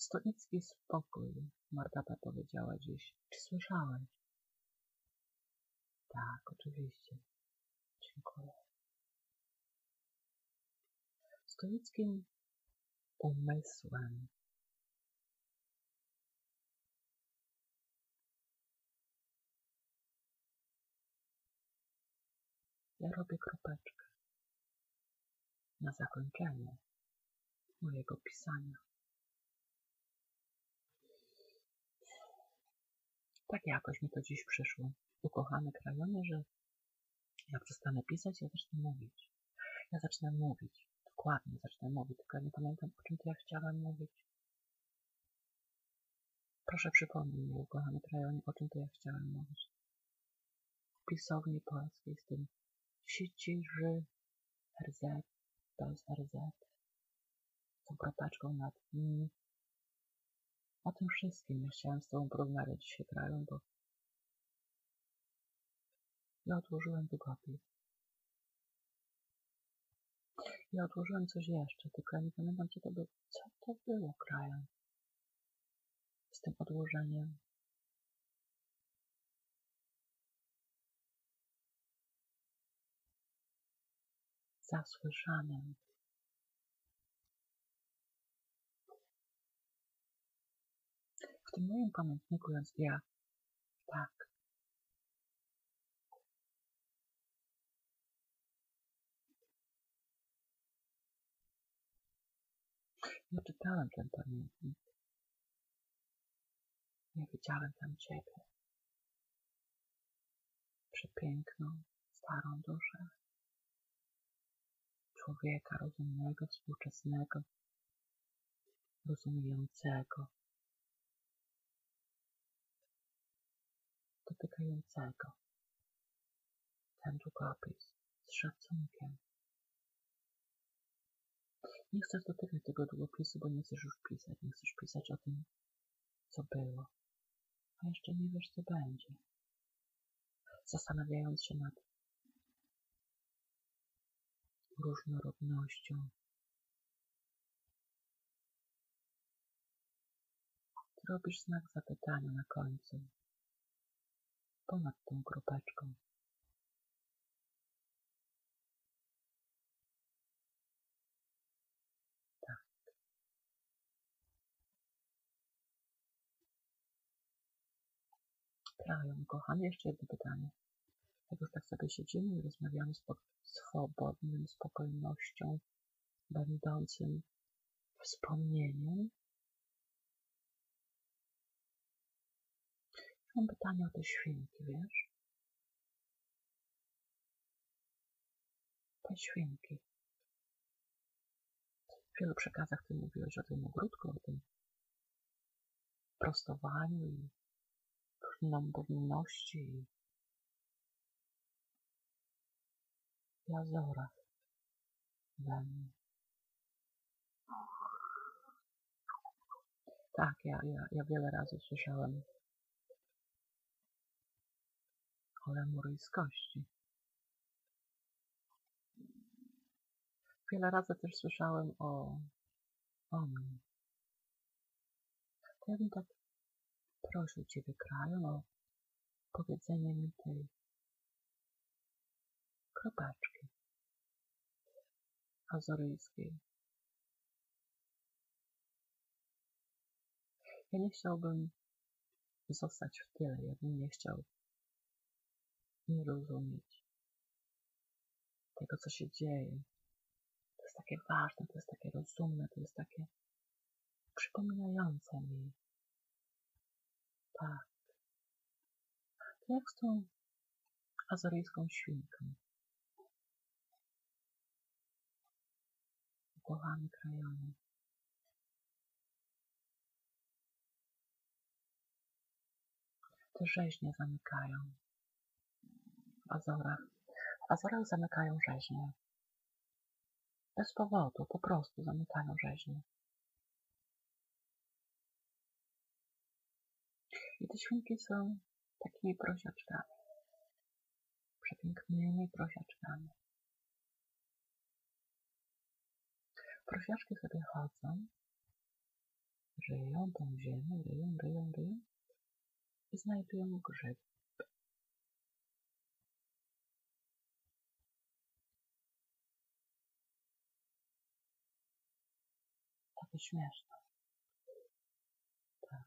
Stoicki spokój, Martata powiedziała dziś. Czy słyszałeś? Tak, oczywiście. Dziękuję. Stoickim umysłem ja robię kropeczkę na zakończenie mojego pisania. Tak jakoś mi to dziś przyszło, ukochane krajonie, że ja przestanę pisać, ja zacznę mówić. Ja zacznę mówić, dokładnie zacznę mówić, tylko ja nie pamiętam, o czym to ja chciałam mówić. Proszę przypomnij mi, ukochany krajonie, o czym to ja chciałam mówić. W pisowni polskiej z tym sieci, ży, RZ, bez RZ, z tą kropeczką nad i o tym wszystkim ja chciałem z Tobą porozmawiać dzisiaj, kraju, bo ja odłożyłem długopis. Ja odłożyłem coś jeszcze, tylko ja nie pamiętam, co to było. Co to było, krajem? Z tym odłożeniem. Zasłyszanym. W tym moim pamiętniku jest ja. Tak. Ja czytałem ten pamiętnik. Ja widziałem tam Ciebie. Przepiękną, starą duszę. Człowieka rozumnego, współczesnego, rozumiejącego, dotykającego ten długopis z szacunkiem. Nie chcesz dotykać tego długopisu, bo nie chcesz już pisać. Nie chcesz pisać o tym, co było. A jeszcze nie wiesz, co będzie. Zastanawiając się nad różnorodnością. Robisz znak zapytania na końcu, ponad tą kropeczką. Krajon, kochany, jeszcze jedno pytanie. Jak już tak sobie siedzimy i rozmawiamy z swobodnym spokojnością, będącym wspomnieniem, mam pytanie o te świnki, wiesz? Te świnki. W wielu przekazach ty mówiłeś o tym ogródku, o tym prostowaniu i różnorodności i jazorach we mnie. Tak, ja, ja, ja wiele razy słyszałem o lemuryjskości. Wiele razy też słyszałem o, o mnie. To ja bym tak prosił Ciebie, kraju, o powiedzenie mi tej kropeczki azoryjskiej. Ja nie chciałbym zostać w tyle, ja bym nie chciał nie rozumieć tego, co się dzieje. To jest takie ważne, to jest takie rozumne, to jest takie przypominające mi. Tak. To jak z tą azoryjską świnką. Ukochany krajonie. Te rzeźnie zamykają. Azorach. W Azorach zamykają rzeźnie. Bez powodu, po prostu zamykają rzeźnie. I te świnki są takimi prosiaczkami. Przepięknymi prosiaczkami. Prosiaczki sobie chodzą Ryją tą ziemię, ryją, ryją, ryją i znajdują grzyb. Śmieszne. Tak.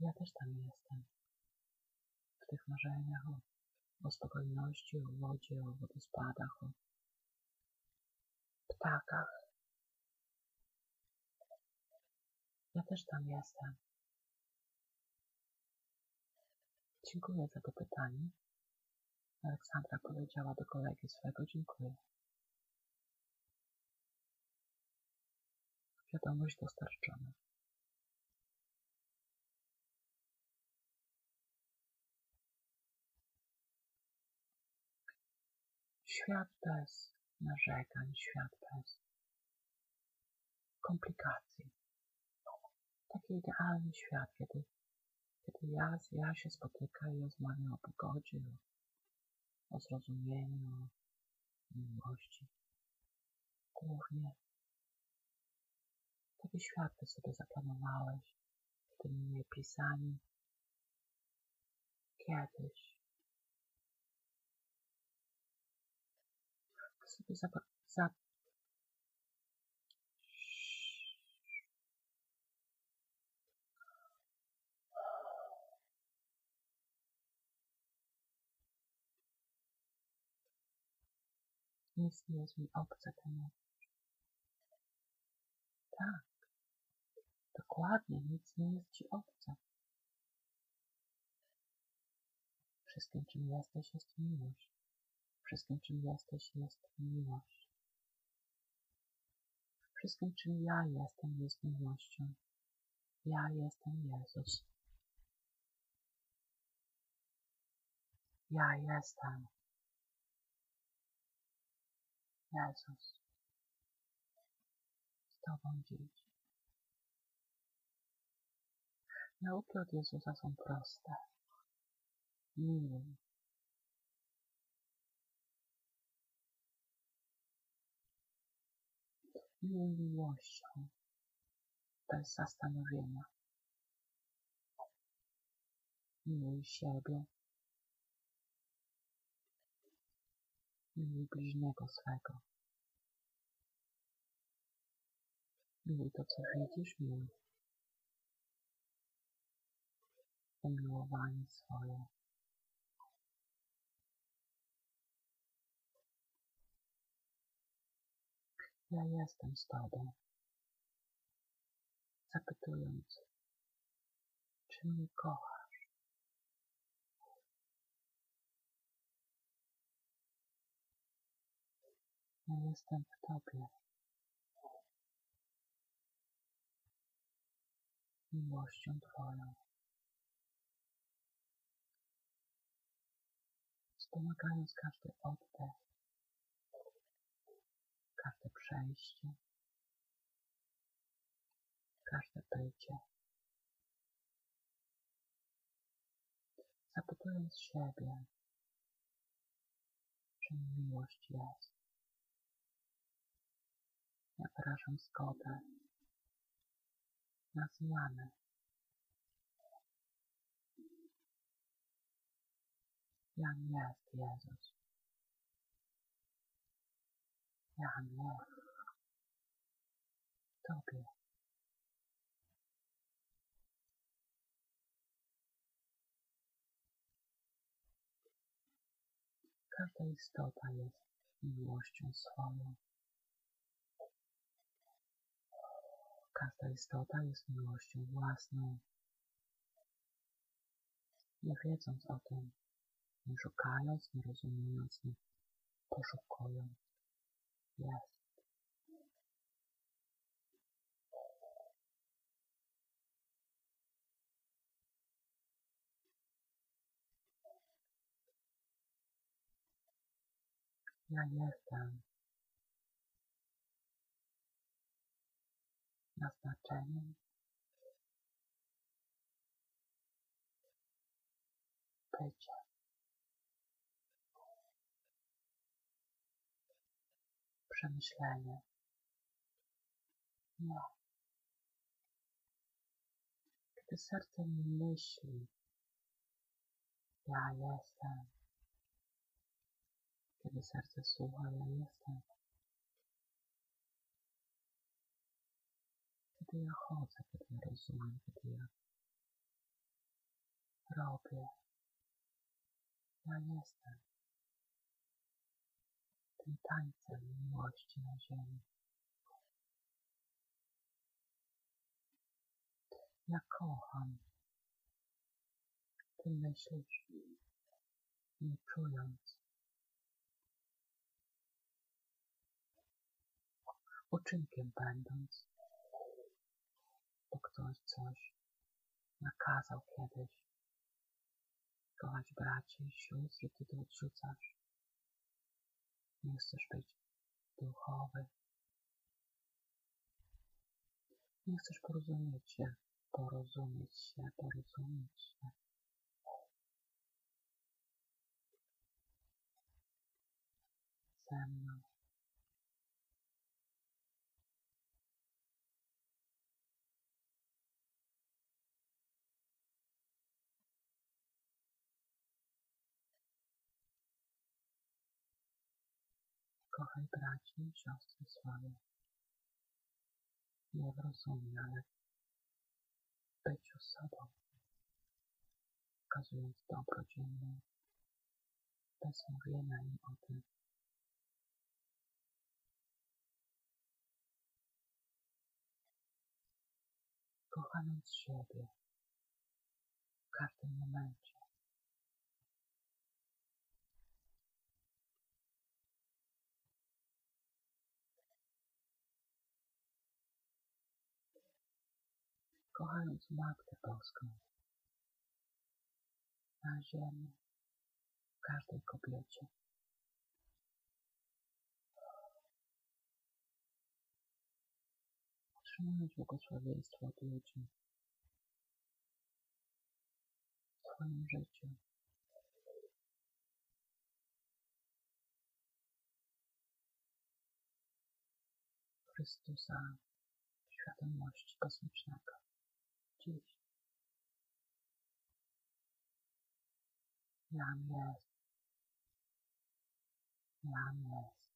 Ja też tam jestem. W tych marzeniach o, o spokojności, o wodzie, o wodospadach, o ptakach. Ja też tam jestem. Dziękuję za to pytanie. Aleksandra powiedziała do kolegi swego dziękuję. Wiadomość dostarczona. Świat bez narzekań, świat bez komplikacji. Taki idealny świat, kiedy, kiedy ja, ja się spotyka i rozmawiam o pogodzie, o, zrozumieniu, o miłości. Głównie taki świat ty sobie zaplanowałeś w tym mnie pisaniu kiedyś. Ty sobie za, Nic nie jest mi obce temu. Tak, dokładnie, nic nie jest ci obce. Wszystkim, czym jesteś, jest miłość. Wszystkim, czym jesteś, jest miłość. Wszystkim, czym ja jestem, jest miłością. Ja jestem Jezus. Ja jestem Jezus. Z Tobą dziś. Nauki od Jezusa są proste. Miłuj. Miłuj miłością. Bez zastanowienia. Miłuj siebie. Miłuj bliźniego swego. Miłuj to, co widzisz, miłuj umiłowanie swoje. Ja jestem z Tobą, zapytując, czy mnie kochasz. Ja jestem w Tobie. Miłością Twoją. Wspomagając każdy oddech, każde przejście, każde bycie. Zapytując siebie, czym miłość jest. Ja wyrażam zgodę na zmianę. Jam jest Jezus. Jam jest w Tobie. Każda istota jest miłością swoją. Każda istota jest miłością własną. Nie wiedząc o tym, nie szukając, nie rozumując, nie poszukując, jest. Ja jestem naznaczeniem bycia. przemyślenie. Nie. Kiedy serce myśli, ja jestem. Kiedy serce słucha, ja jestem. Kiedy ja chodzę, kiedy ja rozumiem, kiedy ja robię, ja jestem. Tym tańcem miłości na ziemi. Ja kocham. Ty myślisz, nie czując. Uczynkiem będąc, bo ktoś coś nakazał kiedyś. Kochać braci i siostry, ty to odrzucasz. Nie chcesz być duchowy. Nie chcesz porozumieć się, porozumieć się, porozumieć się. Ze mną. Kochaj braci i siostry swoje. Nie w rozumie, ale w byciu sobą. Okazując dobrodziejnie, bez mówienia im o tym. Kochając siebie w każdym momencie. Kochając Matkę Boską na ziemi, w każdej kobiecie. Otrzymując błogosławieństwo od ludzi w swoim życiu. Chrystusa świadomości kosmicznego. Dziś Jam jest. Jam jest.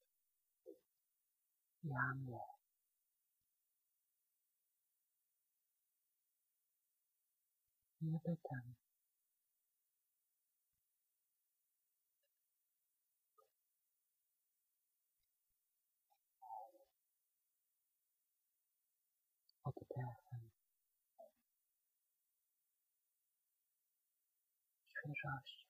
Jam jest. Nie pytam. Oddechem. teraźniejszość.